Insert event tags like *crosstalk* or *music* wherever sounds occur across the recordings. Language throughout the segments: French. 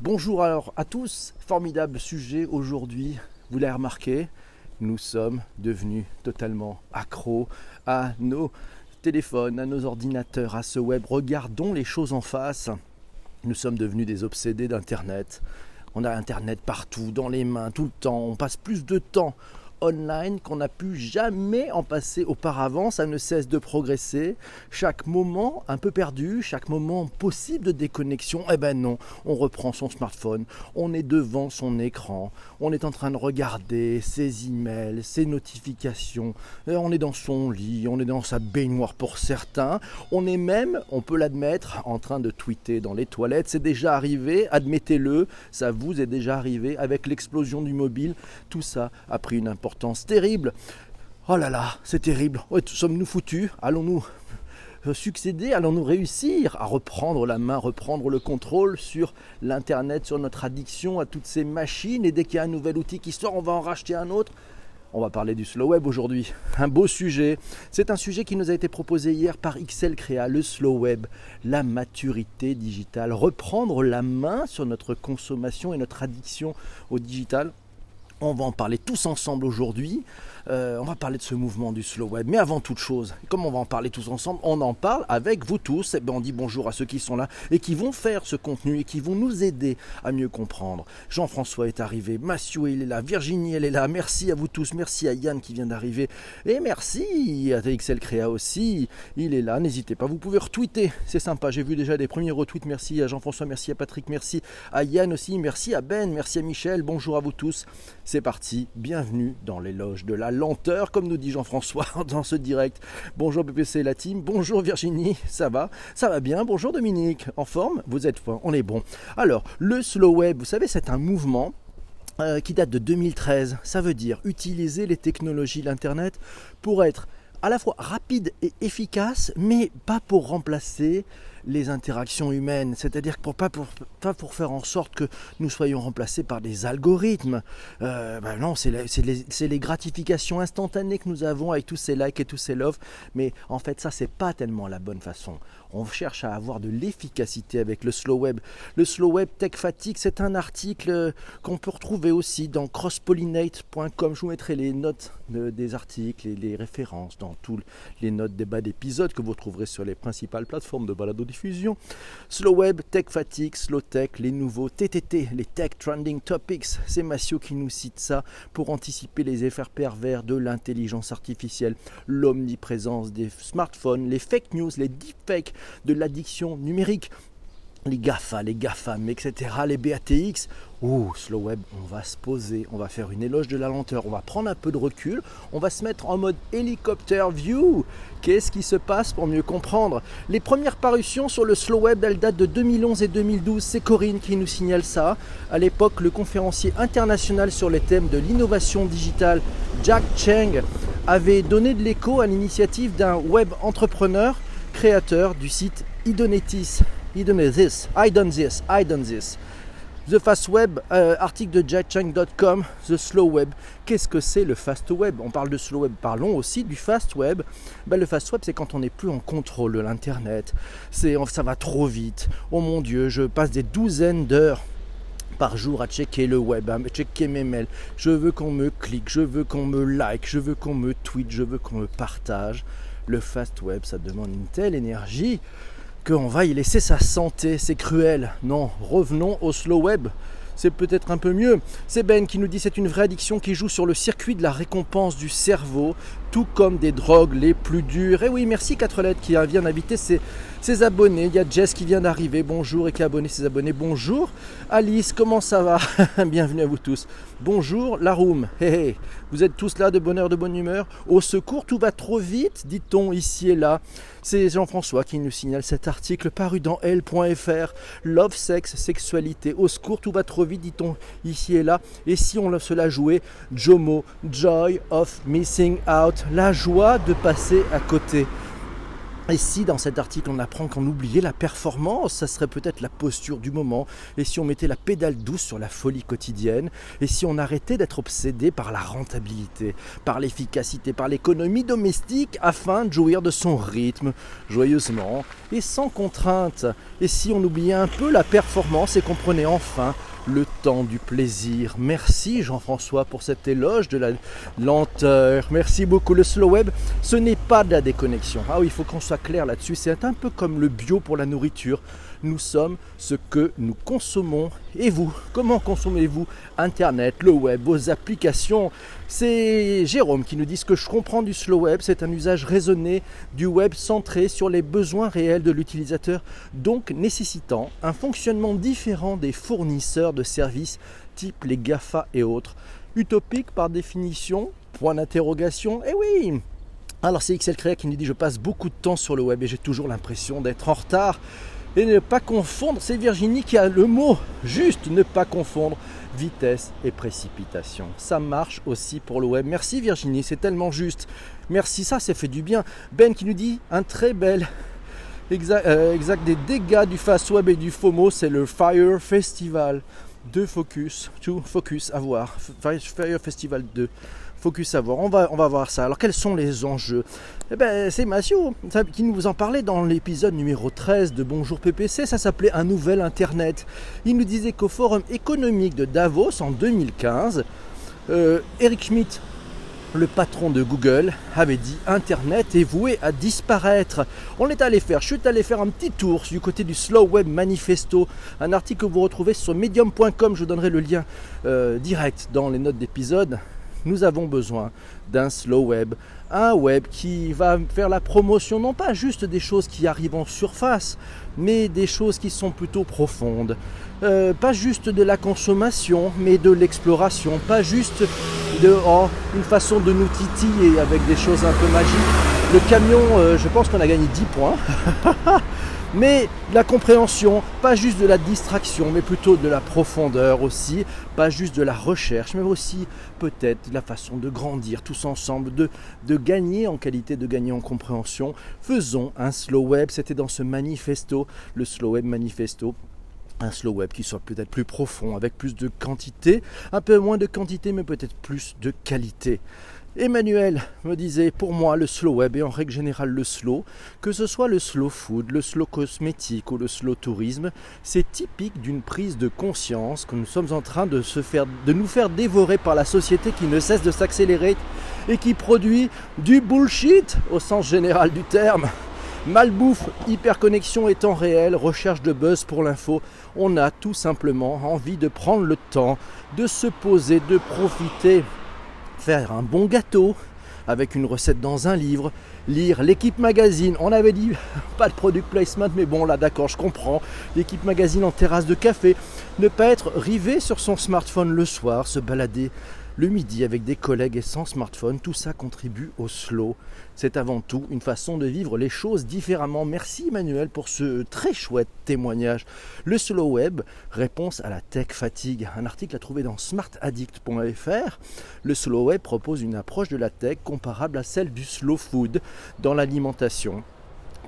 Bonjour alors à tous, formidable sujet aujourd'hui, vous l'avez remarqué, nous sommes devenus totalement accros à nos téléphones, à nos ordinateurs, à ce web. Regardons les choses en face. Nous sommes devenus des obsédés d'Internet. On a Internet partout, dans les mains, tout le temps. On passe plus de temps online qu'on n'a pu jamais en passer auparavant. Ça ne cesse de progresser. Chaque moment un peu perdu, chaque moment possible de déconnexion, eh ben non, on reprend son smartphone, on est devant son écran, on est en train de regarder ses emails, ses notifications, on est dans son lit, on est dans sa baignoire pour certains, on est même, on peut l'admettre, en train de tweeter dans les toilettes. C'est déjà arrivé, admettez-le, ça vous est déjà arrivé avec l'explosion du mobile. Tout ça a pris une importance terrible. Oh là là, c'est terrible. Sommes-nous foutus? Allons-nous succéder? Allons-nous réussir à reprendre la main, reprendre le contrôle sur l'Internet, sur notre addiction à toutes ces machines? Et dès qu'il y a un nouvel outil qui sort, on va en racheter un autre? On va parler du slow web aujourd'hui. Un beau sujet. C'est un sujet qui nous a été proposé hier par XL Créa, le slow web, la maturité digitale. Reprendre la main sur notre consommation et notre addiction au digital. On va en parler tous ensemble aujourd'hui. Euh, on va parler de ce mouvement du slow web. Mais avant toute chose, comme on va en parler tous ensemble, on en parle avec vous tous. Et eh ben on dit bonjour à ceux qui sont là et qui vont faire ce contenu et qui vont nous aider à mieux comprendre. Jean-François est arrivé, Mathieu il est là, Virginie elle est là. Merci à vous tous, merci à Yann qui vient d'arriver et merci à TXL Créa aussi. Il est là, n'hésitez pas, vous pouvez retweeter, c'est sympa. J'ai vu déjà des premiers retweets. Merci à Jean-François, merci à Patrick, merci à Yann aussi, merci à Ben, merci à Michel. Bonjour à vous tous. C'est parti, bienvenue dans l'éloge de la lenteur, comme nous dit Jean-François *laughs* dans ce direct. Bonjour PPC la team, bonjour Virginie, ça va? Ça va bien, bonjour Dominique, en forme? Vous êtes on est bon. Alors, le slow web, vous savez, c'est un mouvement euh, qui date de 2013. Ça veut dire utiliser les technologies, l'Internet, pour être à la fois rapide et efficace, mais pas pour remplacer les interactions humaines, c'est-à-dire pour pas pour, pas pour faire en sorte que nous soyons remplacés par des algorithmes. Euh, ben non, c'est les, les, gratifications instantanées que nous avons avec tous ces likes et tous ces loves, mais en fait ça c'est pas tellement la bonne façon. On cherche à avoir de l'efficacité avec le slow web. Le slow web tech fatigue, c'est un article qu'on peut retrouver aussi dans crosspollinate.com. Je vous mettrai les notes des articles et les références dans toutes les notes des bas d'épisodes que vous trouverez sur les principales plateformes de balado. Slow Web, Tech Fatigue, Slow Tech, les nouveaux TTT, les Tech Trending Topics. C'est Massio qui nous cite ça pour anticiper les effets pervers de l'intelligence artificielle, l'omniprésence des smartphones, les fake news, les deepfakes, de l'addiction numérique les GAFA, les GAFAM, etc., les BATX. Ouh, slow web, on va se poser, on va faire une éloge de la lenteur, on va prendre un peu de recul, on va se mettre en mode hélicoptère view. Qu'est-ce qui se passe pour mieux comprendre? Les premières parutions sur le slow web, elles datent de 2011 et 2012. C'est Corinne qui nous signale ça. À l'époque, le conférencier international sur les thèmes de l'innovation digitale, Jack Cheng, avait donné de l'écho à l'initiative d'un web entrepreneur créateur du site Idonetis. Idonetis, I done this, I done this. The Fast Web, euh, article de jackchang.com, The Slow Web. Qu'est-ce que c'est le Fast Web? On parle de Slow Web, parlons aussi du Fast Web. Ben, le Fast Web, c'est quand on n'est plus en contrôle de l'Internet. Ça va trop vite. Oh mon Dieu, je passe des douzaines d'heures par jour à checker le web, à checker mes mails. Je veux qu'on me clique, je veux qu'on me like, je veux qu'on me tweet, je veux qu'on me partage. Le fast web, ça demande une telle énergie qu'on va y laisser sa santé. C'est cruel. Non, revenons au slow web c'est peut-être un peu mieux. C'est Ben qui nous dit c'est une vraie addiction qui joue sur le circuit de la récompense du cerveau, tout comme des drogues les plus dures. Et eh oui, merci 4 lettres qui vient d'inviter ses, abonnés. Il y a Jess qui vient d'arriver, bonjour, et qui a abonné ses abonnés. Bonjour. Alice, comment ça va? *laughs* Bienvenue à vous tous. Bonjour, la room. Vous êtes tous là de bonne heure, de bonne humeur? Au secours, tout va trop vite, dit-on ici et là. C'est Jean-François qui nous signale cet article paru dans L.fr. Love, sexe, sexualité. Au secours, tout va trop vite, dit-on ici et là. Et si on se la jouait, Jomo, Joy of Missing Out, la joie de passer à côté. Et si dans cet article on apprend qu'on oubliait la performance, ça serait peut-être la posture du moment. Et si on mettait la pédale douce sur la folie quotidienne? Et si on arrêtait d'être obsédé par la rentabilité, par l'efficacité, par l'économie domestique afin de jouir de son rythme joyeusement et sans contrainte? Et si on oubliait un peu la performance et qu'on prenait enfin le temps du plaisir. Merci Jean-François pour cet éloge de la lenteur. Merci beaucoup. Le slow web, ce n'est pas de la déconnexion. Ah oui, il faut qu'on soit clair là-dessus. C'est un peu comme le bio pour la nourriture. Nous sommes ce que nous consommons. Et vous, comment consommez-vous Internet, le web, vos applications? C'est Jérôme qui nous dit ce que je comprends du slow web. C'est un usage raisonné du web centré sur les besoins réels de l'utilisateur, donc nécessitant un fonctionnement différent des fournisseurs services type les GAFA et autres. Utopique par définition Point d'interrogation Eh oui alors c'est XL Créa qui nous dit je passe beaucoup de temps sur le web et j'ai toujours l'impression d'être en retard. Et ne pas confondre, c'est Virginie qui a le mot juste, ne pas confondre vitesse et précipitation. Ça marche aussi pour le web. Merci Virginie, c'est tellement juste. Merci, ça, ça fait du bien. Ben qui nous dit un très bel exact, euh, exact des dégâts du fast web et du FOMO, c'est le Fire Festival de Focus, to Focus à voir. Fire Festival 2. Focus Savoir. On va, on va voir ça. Alors, quels sont les enjeux? Eh ben, C'est Mathieu qui nous en parlait dans l'épisode numéro 13 de Bonjour PPC. Ça s'appelait Un nouvel Internet. Il nous disait qu'au Forum économique de Davos en 2015, euh, Eric Schmidt, le patron de Google, avait dit Internet est voué à disparaître. On est allé faire, je suis allé faire un petit tour du côté du Slow Web Manifesto, un article que vous retrouvez sur medium.com. Je donnerai le lien euh, direct dans les notes d'épisode nous avons besoin d'un slow web, un web qui va faire la promotion non pas juste des choses qui arrivent en surface, mais des choses qui sont plutôt profondes. Euh, pas juste de la consommation, mais de l'exploration, pas juste de une façon de nous titiller avec des choses un peu magiques. Le camion, euh, je pense qu'on a gagné 10 points. *laughs* mais la compréhension, pas juste de la distraction, mais plutôt de la profondeur aussi, pas juste de la recherche, mais aussi peut-être la façon de grandir tous ensemble, de, de gagner en qualité, de gagner en compréhension. Faisons un slow web, c'était dans ce manifesto, le slow web manifesto un slow web qui soit peut-être plus profond, avec plus de quantité, un peu moins de quantité, mais peut-être plus de qualité. Emmanuel me disait, pour moi, le slow web et en règle générale le slow, que ce soit le slow food, le slow cosmétique ou le slow tourisme, c'est typique d'une prise de conscience que nous sommes en train de, se faire, de nous faire dévorer par la société qui ne cesse de s'accélérer et qui produit du bullshit au sens général du terme. Malbouffe, hyperconnexion étant réel, recherche de buzz pour l'info, on a tout simplement envie de prendre le temps de se poser, de profiter faire un bon gâteau avec une recette dans un livre, lire l'équipe magazine. On avait dit *laughs* pas de product placement, mais bon là d'accord, je comprends. L'équipe magazine en terrasse de café. Ne pas être rivé sur son smartphone le soir, se balader le midi avec des collègues et sans smartphone, tout ça contribue au slow. C'est avant tout une façon de vivre les choses différemment. Merci Emmanuel pour ce très chouette témoignage. Le slow web, réponse à la tech fatigue. Un article à trouver dans smartaddict.fr. Le slow web propose une approche de la tech comparable à celle du slow food dans l'alimentation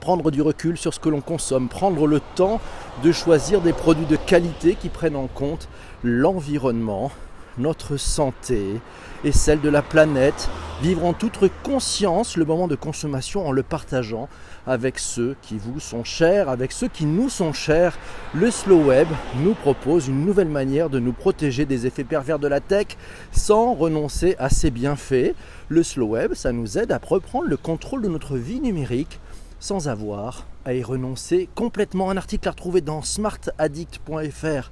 prendre du recul sur ce que l'on consomme, prendre le temps de choisir des produits de qualité qui prennent en compte l'environnement, notre santé et celle de la planète, vivre en toute conscience le moment de consommation en le partageant avec ceux qui vous sont chers, avec ceux qui nous sont chers. Le slow web nous propose une nouvelle manière de nous protéger des effets pervers de la tech sans renoncer à ses bienfaits. Le slow web, ça nous aide à reprendre le contrôle de notre vie numérique sans avoir à y renoncer complètement. Un article à retrouver dans smartaddict.fr.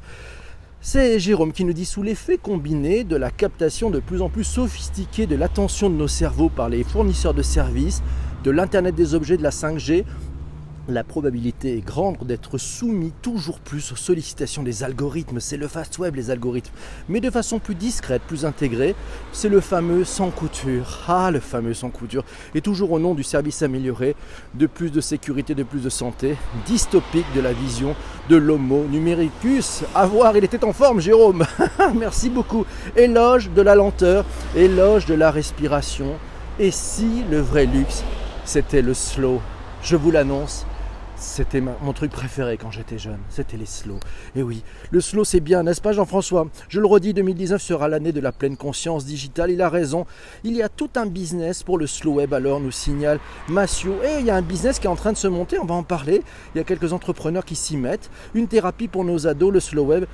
C'est Jérôme qui nous dit sous l'effet combiné de la captation de plus en plus sophistiquée de l'attention de nos cerveaux par les fournisseurs de services, de l'Internet des objets, de la 5G, la probabilité est grande d'être soumis toujours plus aux sollicitations des algorithmes. C'est le fast web, les algorithmes. Mais de façon plus discrète, plus intégrée, c'est le fameux sans couture. Ah, le fameux sans couture. Et toujours au nom du service amélioré, de plus de sécurité, de plus de santé, dystopique de la vision de l'homo numericus. À voir, il était en forme, Jérôme. *laughs* Merci beaucoup. Éloge de la lenteur, éloge de la respiration. Et si le vrai luxe, c'était le slow? Je vous l'annonce, c'était mon truc préféré quand j'étais jeune, c'était les slows. Et oui, le slow c'est bien, n'est-ce pas Jean-François? Je le redis, 2019 sera l'année de la pleine conscience digitale, il a raison. Il y a tout un business pour le slow web, alors nous signale Massio. Et il y a un business qui est en train de se monter, on va en parler. Il y a quelques entrepreneurs qui s'y mettent. Une thérapie pour nos ados, le slow web.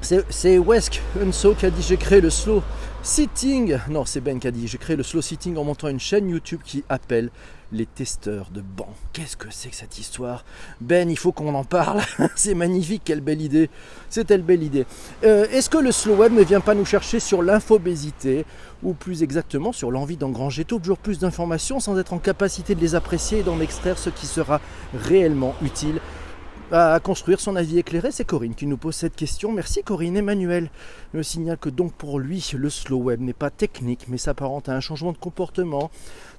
C'est Wesk Unso qui a dit j'ai créé le slow sitting. Non, c'est Ben qui a dit j'ai créé le slow sitting en montant une chaîne YouTube qui appelle les testeurs de bancs. Qu'est-ce que c'est que cette histoire? Ben, il faut qu'on en parle. *laughs* c'est magnifique, quelle belle idée. C'est telle belle idée. Euh, est-ce que le slow web ne vient pas nous chercher sur l'infobésité? Ou plus exactement sur l'envie d'engranger toujours plus d'informations sans être en capacité de les apprécier et d'en extraire ce qui sera réellement utile? À construire son avis éclairé. C'est Corinne qui nous pose cette question. Merci Corinne. Emmanuel me signale que donc pour lui, le slow web n'est pas technique, mais s'apparente à un changement de comportement.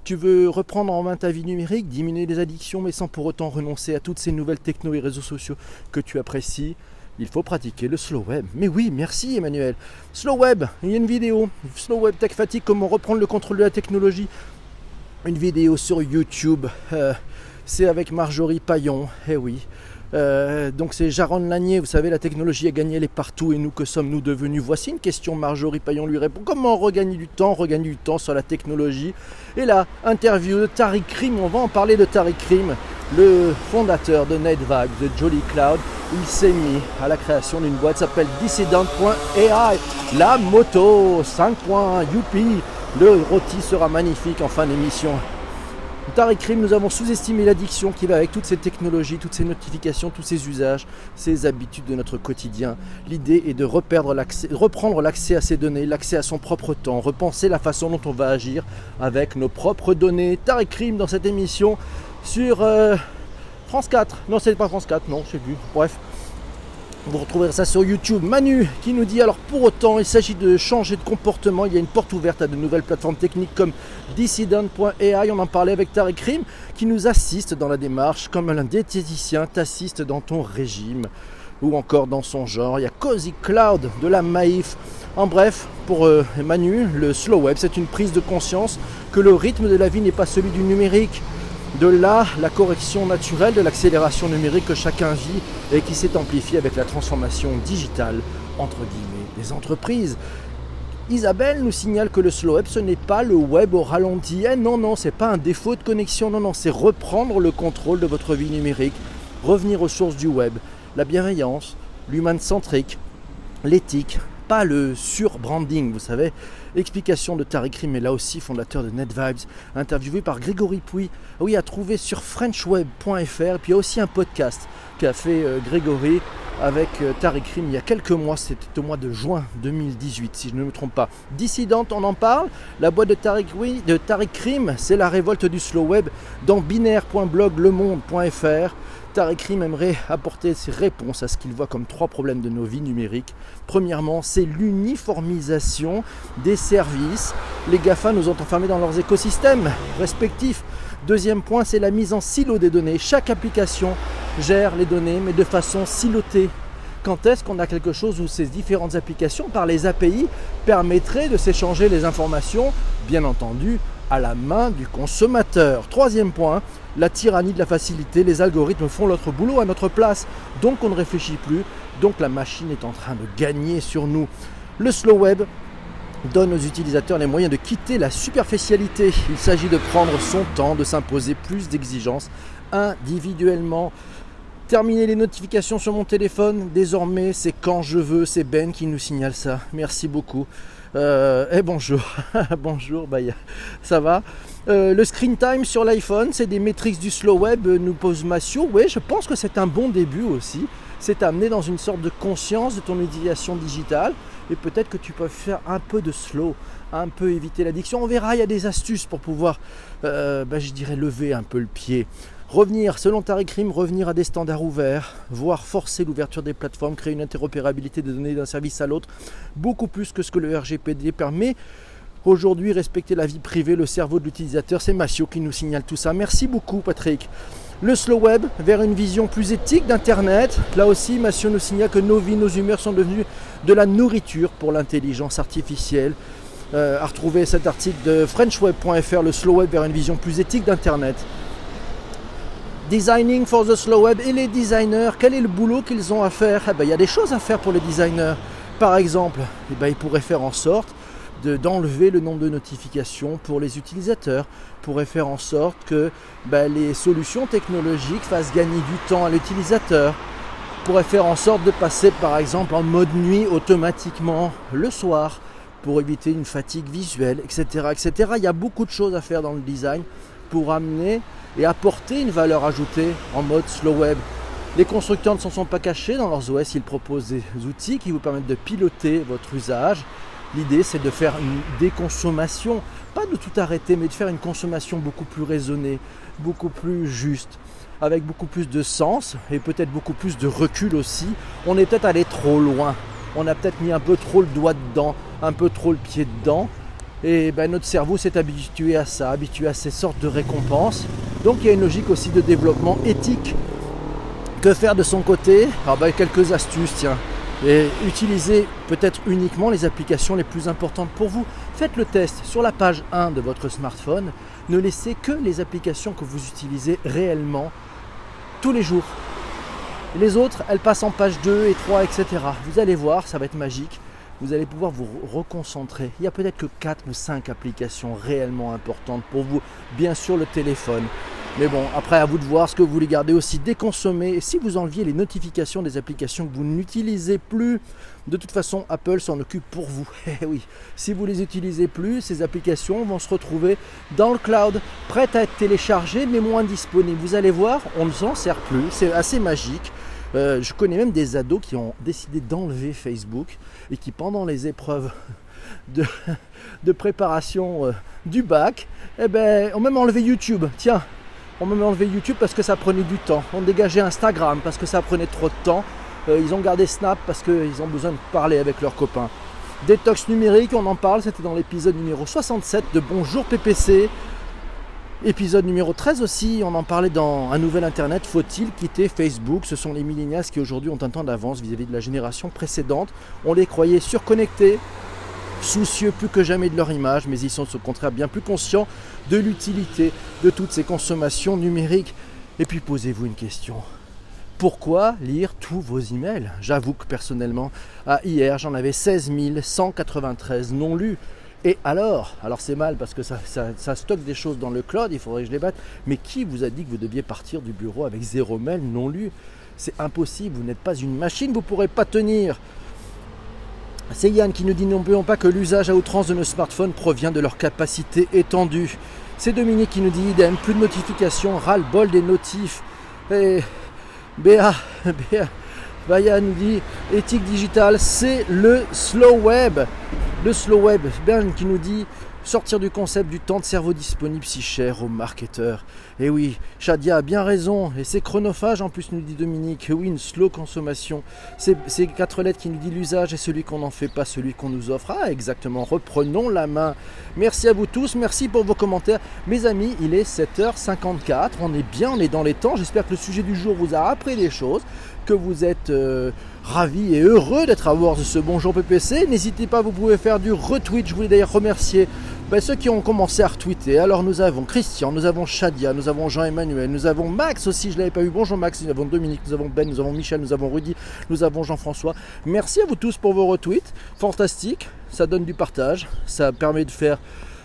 Tu veux reprendre en main ta vie numérique, diminuer les addictions, mais sans pour autant renoncer à toutes ces nouvelles techno et réseaux sociaux que tu apprécies. Il faut pratiquer le slow web. Mais oui, merci Emmanuel. Slow web, il y a une vidéo. Slow web tech fatigue, comment reprendre le contrôle de la technologie? Une vidéo sur YouTube. Euh, c'est avec Marjorie Paillon. Eh oui. Euh, donc c'est Jaron Lanier, vous savez, la technologie a gagné, elle est partout et nous, que sommes-nous devenus Voici une question, Marjorie Payon lui répond. Comment regagner du temps Regagner du temps sur la technologie? Et là, interview de Tariq Krim, on va en parler de Tariq Krim, le fondateur de NetVibes, de Jolly Cloud. Il s'est mis à la création d'une boîte s'appelle Dissident.ai. La moto 5. Youpi Le rôti sera magnifique en fin d'émission. Tariq Krim, nous avons sous-estimé l'addiction qui va avec toutes ces technologies, toutes ces notifications, tous ces usages, ces habitudes de notre quotidien. L'idée est de reprendre l'accès à ces données, l'accès à son propre temps, repenser la façon dont on va agir avec nos propres données. Tariq Krim dans cette émission sur euh, France 4. Non, c'est pas France 4, non, je sais. Bref, vous retrouverez ça sur YouTube. Manu qui nous dit alors pour autant il s'agit de changer de comportement. Il y a une porte ouverte à de nouvelles plateformes techniques comme Dissident.ai. On en parlait avec Tariq Krim qui nous assiste dans la démarche comme un diététicien t'assiste dans ton régime ou encore dans son genre. Il y a Cozy Cloud de la Maïf. En bref, pour euh, Manu, le slow web, c'est une prise de conscience que le rythme de la vie n'est pas celui du numérique. De là, la correction naturelle de l'accélération numérique que chacun vit et qui s'est amplifiée avec la transformation digitale, entre guillemets, des entreprises. Isabelle nous signale que le slow web, ce n'est pas le web au ralenti. Eh non, non, c'est pas un défaut de connexion. Non, non, c'est reprendre le contrôle de votre vie numérique, revenir aux sources du web, la bienveillance, l'human centrique, l'éthique, pas le sur-branding, vous savez. Explication de Tariq Rim, mais là aussi fondateur de NetVibes, interviewé par Grégory Pouy, oui, à trouver sur frenchweb.fr. Et puis il y a aussi un podcast qu'a fait euh, Grégory avec euh, Tariq il y a quelques mois, c'était au mois de juin 2018 si je ne me trompe pas. Dissidente, on en parle. La boîte de Tariq, oui, de Tariq c'est la révolte du slow web dans binaire.bloglemonde.fr. Tariq Rim aimerait apporter ses réponses à ce qu'il voit comme trois problèmes de nos vies numériques. Premièrement, c'est l'uniformisation des services. Les GAFA nous ont enfermés dans leurs écosystèmes respectifs. Deuxième point, c'est la mise en silo des données. Chaque application gère les données, mais de façon silotée. Quand est-ce qu'on a quelque chose où ces différentes applications, par les API, permettraient de s'échanger les informations, bien entendu, à la main du consommateur. Troisième point, la tyrannie de la facilité. Les algorithmes font notre boulot à notre place, donc on ne réfléchit plus, donc la machine est en train de gagner sur nous. Le slow web donne aux utilisateurs les moyens de quitter la superficialité. Il s'agit de prendre son temps, de s'imposer plus d'exigences individuellement. Terminer les notifications sur mon téléphone, désormais c'est quand je veux, c'est Ben qui nous signale ça. Merci beaucoup. Euh, et bonjour, *laughs* bonjour, bah, ça va? Euh, le screen time sur l'iPhone, c'est des métriques du slow web, euh, nous pose Massio. Oui, je pense que c'est un bon début aussi. C'est amener dans une sorte de conscience de ton utilisation digitale. Et peut-être que tu peux faire un peu de slow, un peu éviter l'addiction. On verra, il y a des astuces pour pouvoir, bah, je dirais, lever un peu le pied. Revenir, selon Tariq Rim, revenir à des standards ouverts, voire forcer l'ouverture des plateformes, créer une interopérabilité des données d'un service à l'autre, beaucoup plus que ce que le RGPD permet. Aujourd'hui, respecter la vie privée, le cerveau de l'utilisateur, c'est Massio qui nous signale tout ça. Merci beaucoup Patrick. Le slow web vers une vision plus éthique d'Internet. Là aussi, Massio nous signale que nos vies, nos humeurs sont devenues de la nourriture pour l'intelligence artificielle. Euh, à retrouver cet article de frenchweb.fr, le slow web vers une vision plus éthique d'Internet. Designing for the slow web. Et les designers, quel est le boulot qu'ils ont à faire? Eh ben, Il y a des choses à faire pour les designers. Par exemple, eh ben, ils pourraient faire en sorte d'enlever le nombre de notifications pour les utilisateurs, pourrait faire en sorte que ben, les solutions technologiques fassent gagner du temps à l'utilisateur, pourrait faire en sorte de passer par exemple en mode nuit automatiquement le soir pour éviter une fatigue visuelle, etc., etc. Il y a beaucoup de choses à faire dans le design pour amener et apporter une valeur ajoutée en mode slow web. Les constructeurs ne s'en sont pas cachés dans leurs OS, ils proposent des outils qui vous permettent de piloter votre usage. L'idée c'est de faire une déconsommation, pas de tout arrêter, mais de faire une consommation beaucoup plus raisonnée, beaucoup plus juste, avec beaucoup plus de sens et peut-être beaucoup plus de recul aussi. On est peut-être allé trop loin, on a peut-être mis un peu trop le doigt dedans, un peu trop le pied dedans. Et ben, notre cerveau s'est habitué à ça, habitué à ces sortes de récompenses. Donc il y a une logique aussi de développement éthique. Que faire de son côté ah ben, Quelques astuces, tiens. Et utilisez peut-être uniquement les applications les plus importantes pour vous. Faites le test sur la page 1 de votre smartphone. Ne laissez que les applications que vous utilisez réellement tous les jours. Les autres, elles passent en page 2 et 3, etc. Vous allez voir, ça va être magique vous allez pouvoir vous reconcentrer. Il y a peut-être que 4 ou 5 applications réellement importantes pour vous. Bien sûr le téléphone. Mais bon, après à vous de voir ce que vous voulez garder aussi déconsommé. Et si vous enleviez les notifications des applications que vous n'utilisez plus, de toute façon Apple s'en occupe pour vous. *laughs* Eh oui, si vous les utilisez plus, ces applications vont se retrouver dans le cloud, prêtes à être téléchargées mais moins disponibles. Vous allez voir, on ne s'en sert plus. C'est assez magique. Euh, je connais même des ados qui ont décidé d'enlever Facebook et qui pendant les épreuves *laughs* de, préparation euh, du bac, eh ben, ont même enlevé YouTube. Tiens, ont même enlevé YouTube parce que ça prenait du temps. On dégageait Instagram parce que ça prenait trop de temps. Euh, ils ont gardé Snap parce qu'ils ont besoin de parler avec leurs copains. Détox numérique, on en parle, c'était dans l'épisode numéro 67 de Bonjour PPC. Épisode numéro 13 aussi, on en parlait dans Un nouvel Internet, faut-il quitter Facebook? Ce sont les millénials qui aujourd'hui ont un temps d'avance vis-à-vis de la génération précédente. On les croyait surconnectés, soucieux plus que jamais de leur image, mais ils sont au contraire bien plus conscients de l'utilité de toutes ces consommations numériques. Et puis posez-vous une question. Pourquoi lire tous vos emails? J'avoue que personnellement, à hier, j'en avais 16 193 non lus. Et alors Alors c'est mal parce que ça, stocke des choses dans le cloud, il faudrait que je les batte. Mais qui vous a dit que vous deviez partir du bureau avec zéro mail non lu? C'est impossible, vous n'êtes pas une machine, vous ne pourrez pas tenir. C'est Yann qui nous dit n'oublions pas que l'usage à outrance de nos smartphones provient de leur capacité étendue. C'est Dominique qui nous dit idem, plus de notifications, ras-le-bol des notifs. Et Béa, *laughs* Béa, Baya nous dit éthique digitale, c'est le slow web. Le slow web, Bern qui nous dit sortir du concept du temps de cerveau disponible si cher aux marketeurs. Et oui, Shadia a bien raison, et c'est chronophage en plus, nous dit Dominique. Oui, une slow consommation. C'est quatre lettres qui nous dit l'usage est celui qu'on n'en fait pas, celui qu'on nous offre. Ah, exactement, reprenons la main. Merci à vous tous, merci pour vos commentaires. Mes amis, il est 7h54, on est bien, on est dans les temps. J'espère que le sujet du jour vous a appris des choses que vous êtes euh, ravis et heureux d'être à bord de ce Bonjour PPC. N'hésitez pas, vous pouvez faire du retweet. Je voulais d'ailleurs remercier ben, ceux qui ont commencé à retweeter. Alors nous avons Christian, nous avons Shadia, nous avons Jean-Emmanuel, nous avons Max aussi, je l'avais pas eu. Bonjour Max, nous avons Dominique, nous avons Ben, nous avons Michel, nous avons Rudy, nous avons Jean-François. Merci à vous tous pour vos retweets. Fantastique, ça donne du partage, ça permet de faire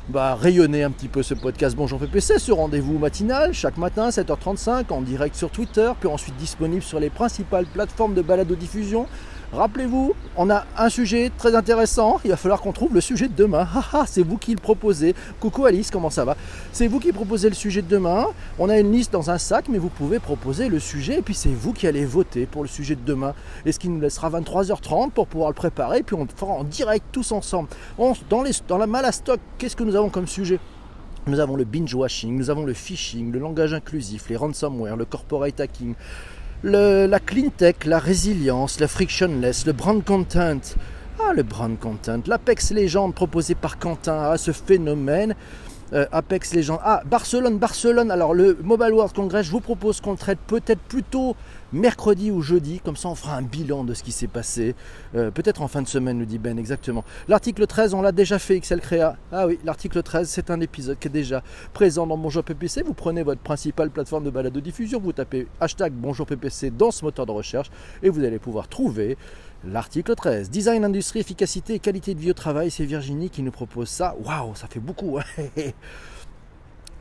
bah, rayonner un petit peu ce podcast Bonjour PPC, ce rendez-vous matinal chaque matin 7h35 en direct sur Twitter, puis ensuite disponible sur les principales plateformes de balado-diffusion. Rappelez-vous, on a un sujet très intéressant. Il va falloir qu'on trouve le sujet de demain. *laughs* c'est vous qui le proposez. Coucou Alice, comment ça va? C'est vous qui proposez le sujet de demain. On a une liste dans un sac, mais vous pouvez proposer le sujet. Et puis c'est vous qui allez voter pour le sujet de demain. Et ce qui nous laissera 23h30 pour pouvoir le préparer. puis on le fera en direct tous ensemble. dans, la malastock, qu'est-ce que nous avons comme sujet? Nous avons le binge washing, nous avons le phishing, le langage inclusif, les ransomware, le corporate hacking, la clean tech, la résilience, la frictionless, le brand content. Ah, le brand content, l'Apex Legend proposé par Quentin, ah, ce phénomène Euh, Apex Legends. Ah, Barcelone, Barcelone. Alors, le Mobile World Congress, je vous propose qu'on le traite peut-être plutôt mercredi ou jeudi. Comme ça, on fera un bilan de ce qui s'est passé. Euh, peut-être en fin de semaine, nous dit Ben, exactement. L'article 13, on l'a déjà fait, XL Créa. Ah oui, l'article 13, c'est un épisode qui est déjà présent dans Bonjour PPC. Vous prenez votre principale plateforme de balade de diffusion, vous tapez hashtag Bonjour PPC dans ce moteur de recherche et vous allez pouvoir trouver L'article 13, design, industrie, efficacité et qualité de vie au travail, c'est Virginie qui nous propose ça. Waouh, ça fait beaucoup. *laughs*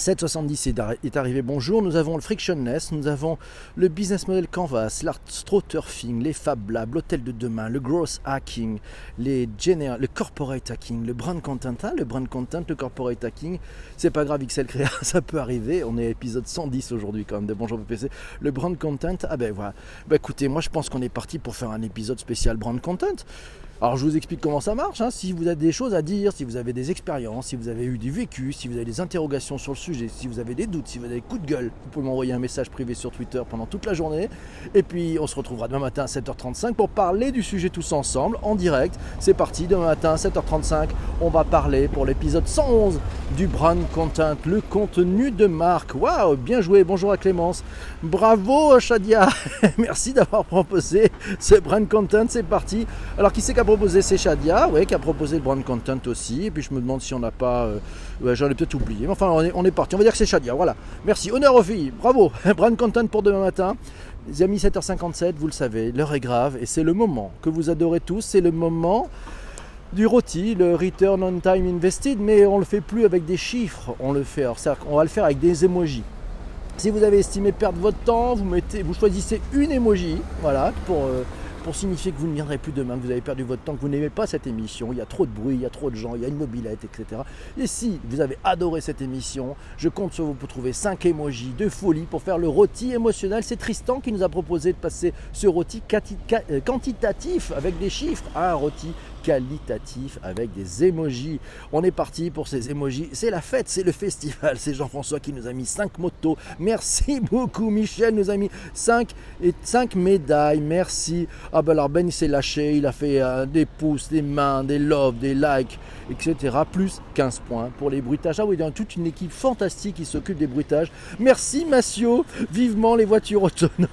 Hein. 770 est arrivé, bonjour. Nous avons le Frictionless, nous avons le Business Model Canvas, l'Astroturfing, les Fab Labs, l'Hôtel de demain, le Growth Hacking, les le Corporate Hacking, le Brand Content. Hein, le Brand Content, le Corporate Hacking, c'est pas grave, XL Créa, *laughs* ça peut arriver. On est épisode 110 aujourd'hui quand même de Bonjour PPC. Le Brand Content, ah ben voilà. Bah écoutez, moi je pense qu'on est parti pour faire un épisode spécial Brand Content. Alors je vous explique comment ça marche. Hein. Si vous avez des choses à dire, si vous avez des expériences, si vous avez eu du vécu, si vous avez des interrogations sur le sujet, si vous avez des doutes, si vous avez des coups de gueule, vous pouvez m'envoyer un message privé sur Twitter pendant toute la journée. Et puis on se retrouvera demain matin à 7h35 pour parler du sujet tous ensemble en direct. C'est parti, demain matin à 7h35, on va parler pour l'épisode 111 du brand content, le contenu de marque. Waouh, bien joué, bonjour à Clémence. Bravo Shadia, *laughs* merci d'avoir proposé ce brand content, c'est parti. Alors qui c'est qui proposé c'est Shadia, ouais, qui a proposé le brand content aussi. Et puis je me demande si on n'a pas. Euh, j'en ai peut-être oublié. Mais enfin, on est, parti. On va dire que c'est Shadia. Voilà. Merci. Honneur aux filles. Bravo. *laughs* brand content pour demain matin. Les amis, 7h57, vous le savez, l'heure est grave et c'est le moment que vous adorez tous. C'est le moment du rôti, le return on time invested, mais on le fait plus avec des chiffres. On le fait. Alors, on va le faire avec des emojis. Si vous avez estimé perdre votre temps, vous, mettez, vous choisissez une emoji, voilà, pour. Euh, pour signifier que vous ne viendrez plus demain, que vous avez perdu votre temps, que vous n'aimez pas cette émission, il y a trop de bruit, il y a trop de gens, il y a une mobilette, etc. Et si vous avez adoré cette émission, je compte sur vous pour trouver 5 emojis de folie pour faire le rôti émotionnel. C'est Tristan qui nous a proposé de passer ce rôti euh, quantitatif avec des chiffres à un rôti qualitatif avec des emojis. On est parti pour ces emojis. C'est la fête, c'est le festival. C'est Jean-François qui nous a mis 5 motos. Merci *laughs* beaucoup. Michel nous a mis 5 et 5 médailles. Merci. Ah ben alors Ben il s'est lâché, il a fait euh, des pouces, des mains, des loves, des likes, etc. Plus 15 points pour les bruitages. Ah oui, il y a toute une équipe fantastique qui s'occupe des bruitages. Merci Massio. Vivement les voitures autonomes.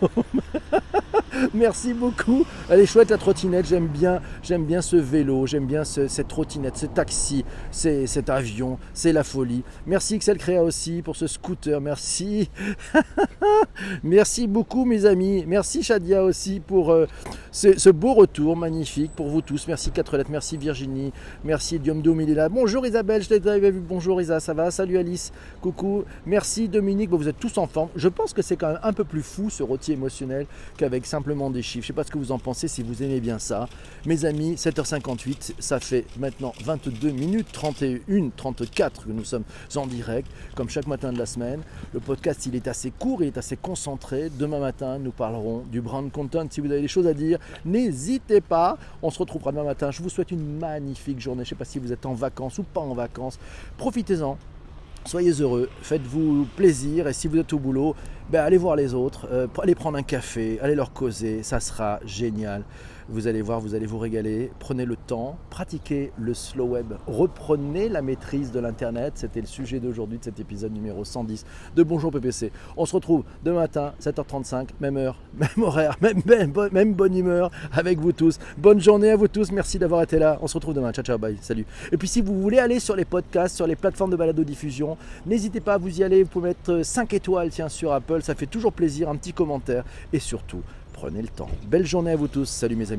*laughs* Merci beaucoup. Elle est chouette la trottinette, j'aime bien, j'aime bien ce vélo, j'aime bien cette trottinette, ce taxi, cet avion, c'est la folie. Merci XL Créa aussi pour ce scooter, merci. *laughs* merci beaucoup mes amis. Merci Shadia aussi pour euh, ce, beau retour magnifique pour vous tous. Merci 4 lettres, merci Virginie, merci Diom Doom, il. Bonjour Isabelle, je t'avais vu. Bonjour Isa, ça va? Salut Alice, coucou. Merci Dominique, vous êtes tous en forme. Je pense que c'est quand même un peu plus fou ce rôti émotionnel qu'avec simplement des chiffres. Je sais pas ce que vous en pensez, si vous aimez bien ça. Mes amis, 7h58, ça fait maintenant 22 minutes 31, 34 que nous sommes en direct, comme chaque matin de la semaine. Le podcast, il est assez court, il est assez concentré. Demain matin, nous parlerons du brand content. Si vous avez des choses à dire, n'hésitez pas. On se retrouvera demain matin. Je vous souhaite une magnifique journée. Je ne sais pas si vous êtes en vacances ou pas en vacances. Profitez-en. Soyez heureux, faites-vous plaisir et si vous êtes au boulot, ben, allez voir les autres, euh, allez prendre un café, allez leur causer, ça sera génial. Vous allez voir, vous allez vous régaler. Prenez le temps, pratiquez le slow web, reprenez la maîtrise de l'Internet. C'était le sujet d'aujourd'hui de cet épisode numéro 110 de Bonjour PPC. On se retrouve demain matin, 7h35, même heure, *laughs* même horaire, même, même, bonne humeur avec vous tous. Bonne journée à vous tous, merci d'avoir été là. On se retrouve demain. Ciao, ciao, bye, salut. Et puis si vous voulez aller sur les podcasts, sur les plateformes de balado-diffusion, n'hésitez pas à vous y aller. Vous pouvez mettre 5 étoiles tiens, sur Apple, ça fait toujours plaisir, un petit commentaire et surtout, prenez le temps. Belle journée à vous tous. Salut mes amis.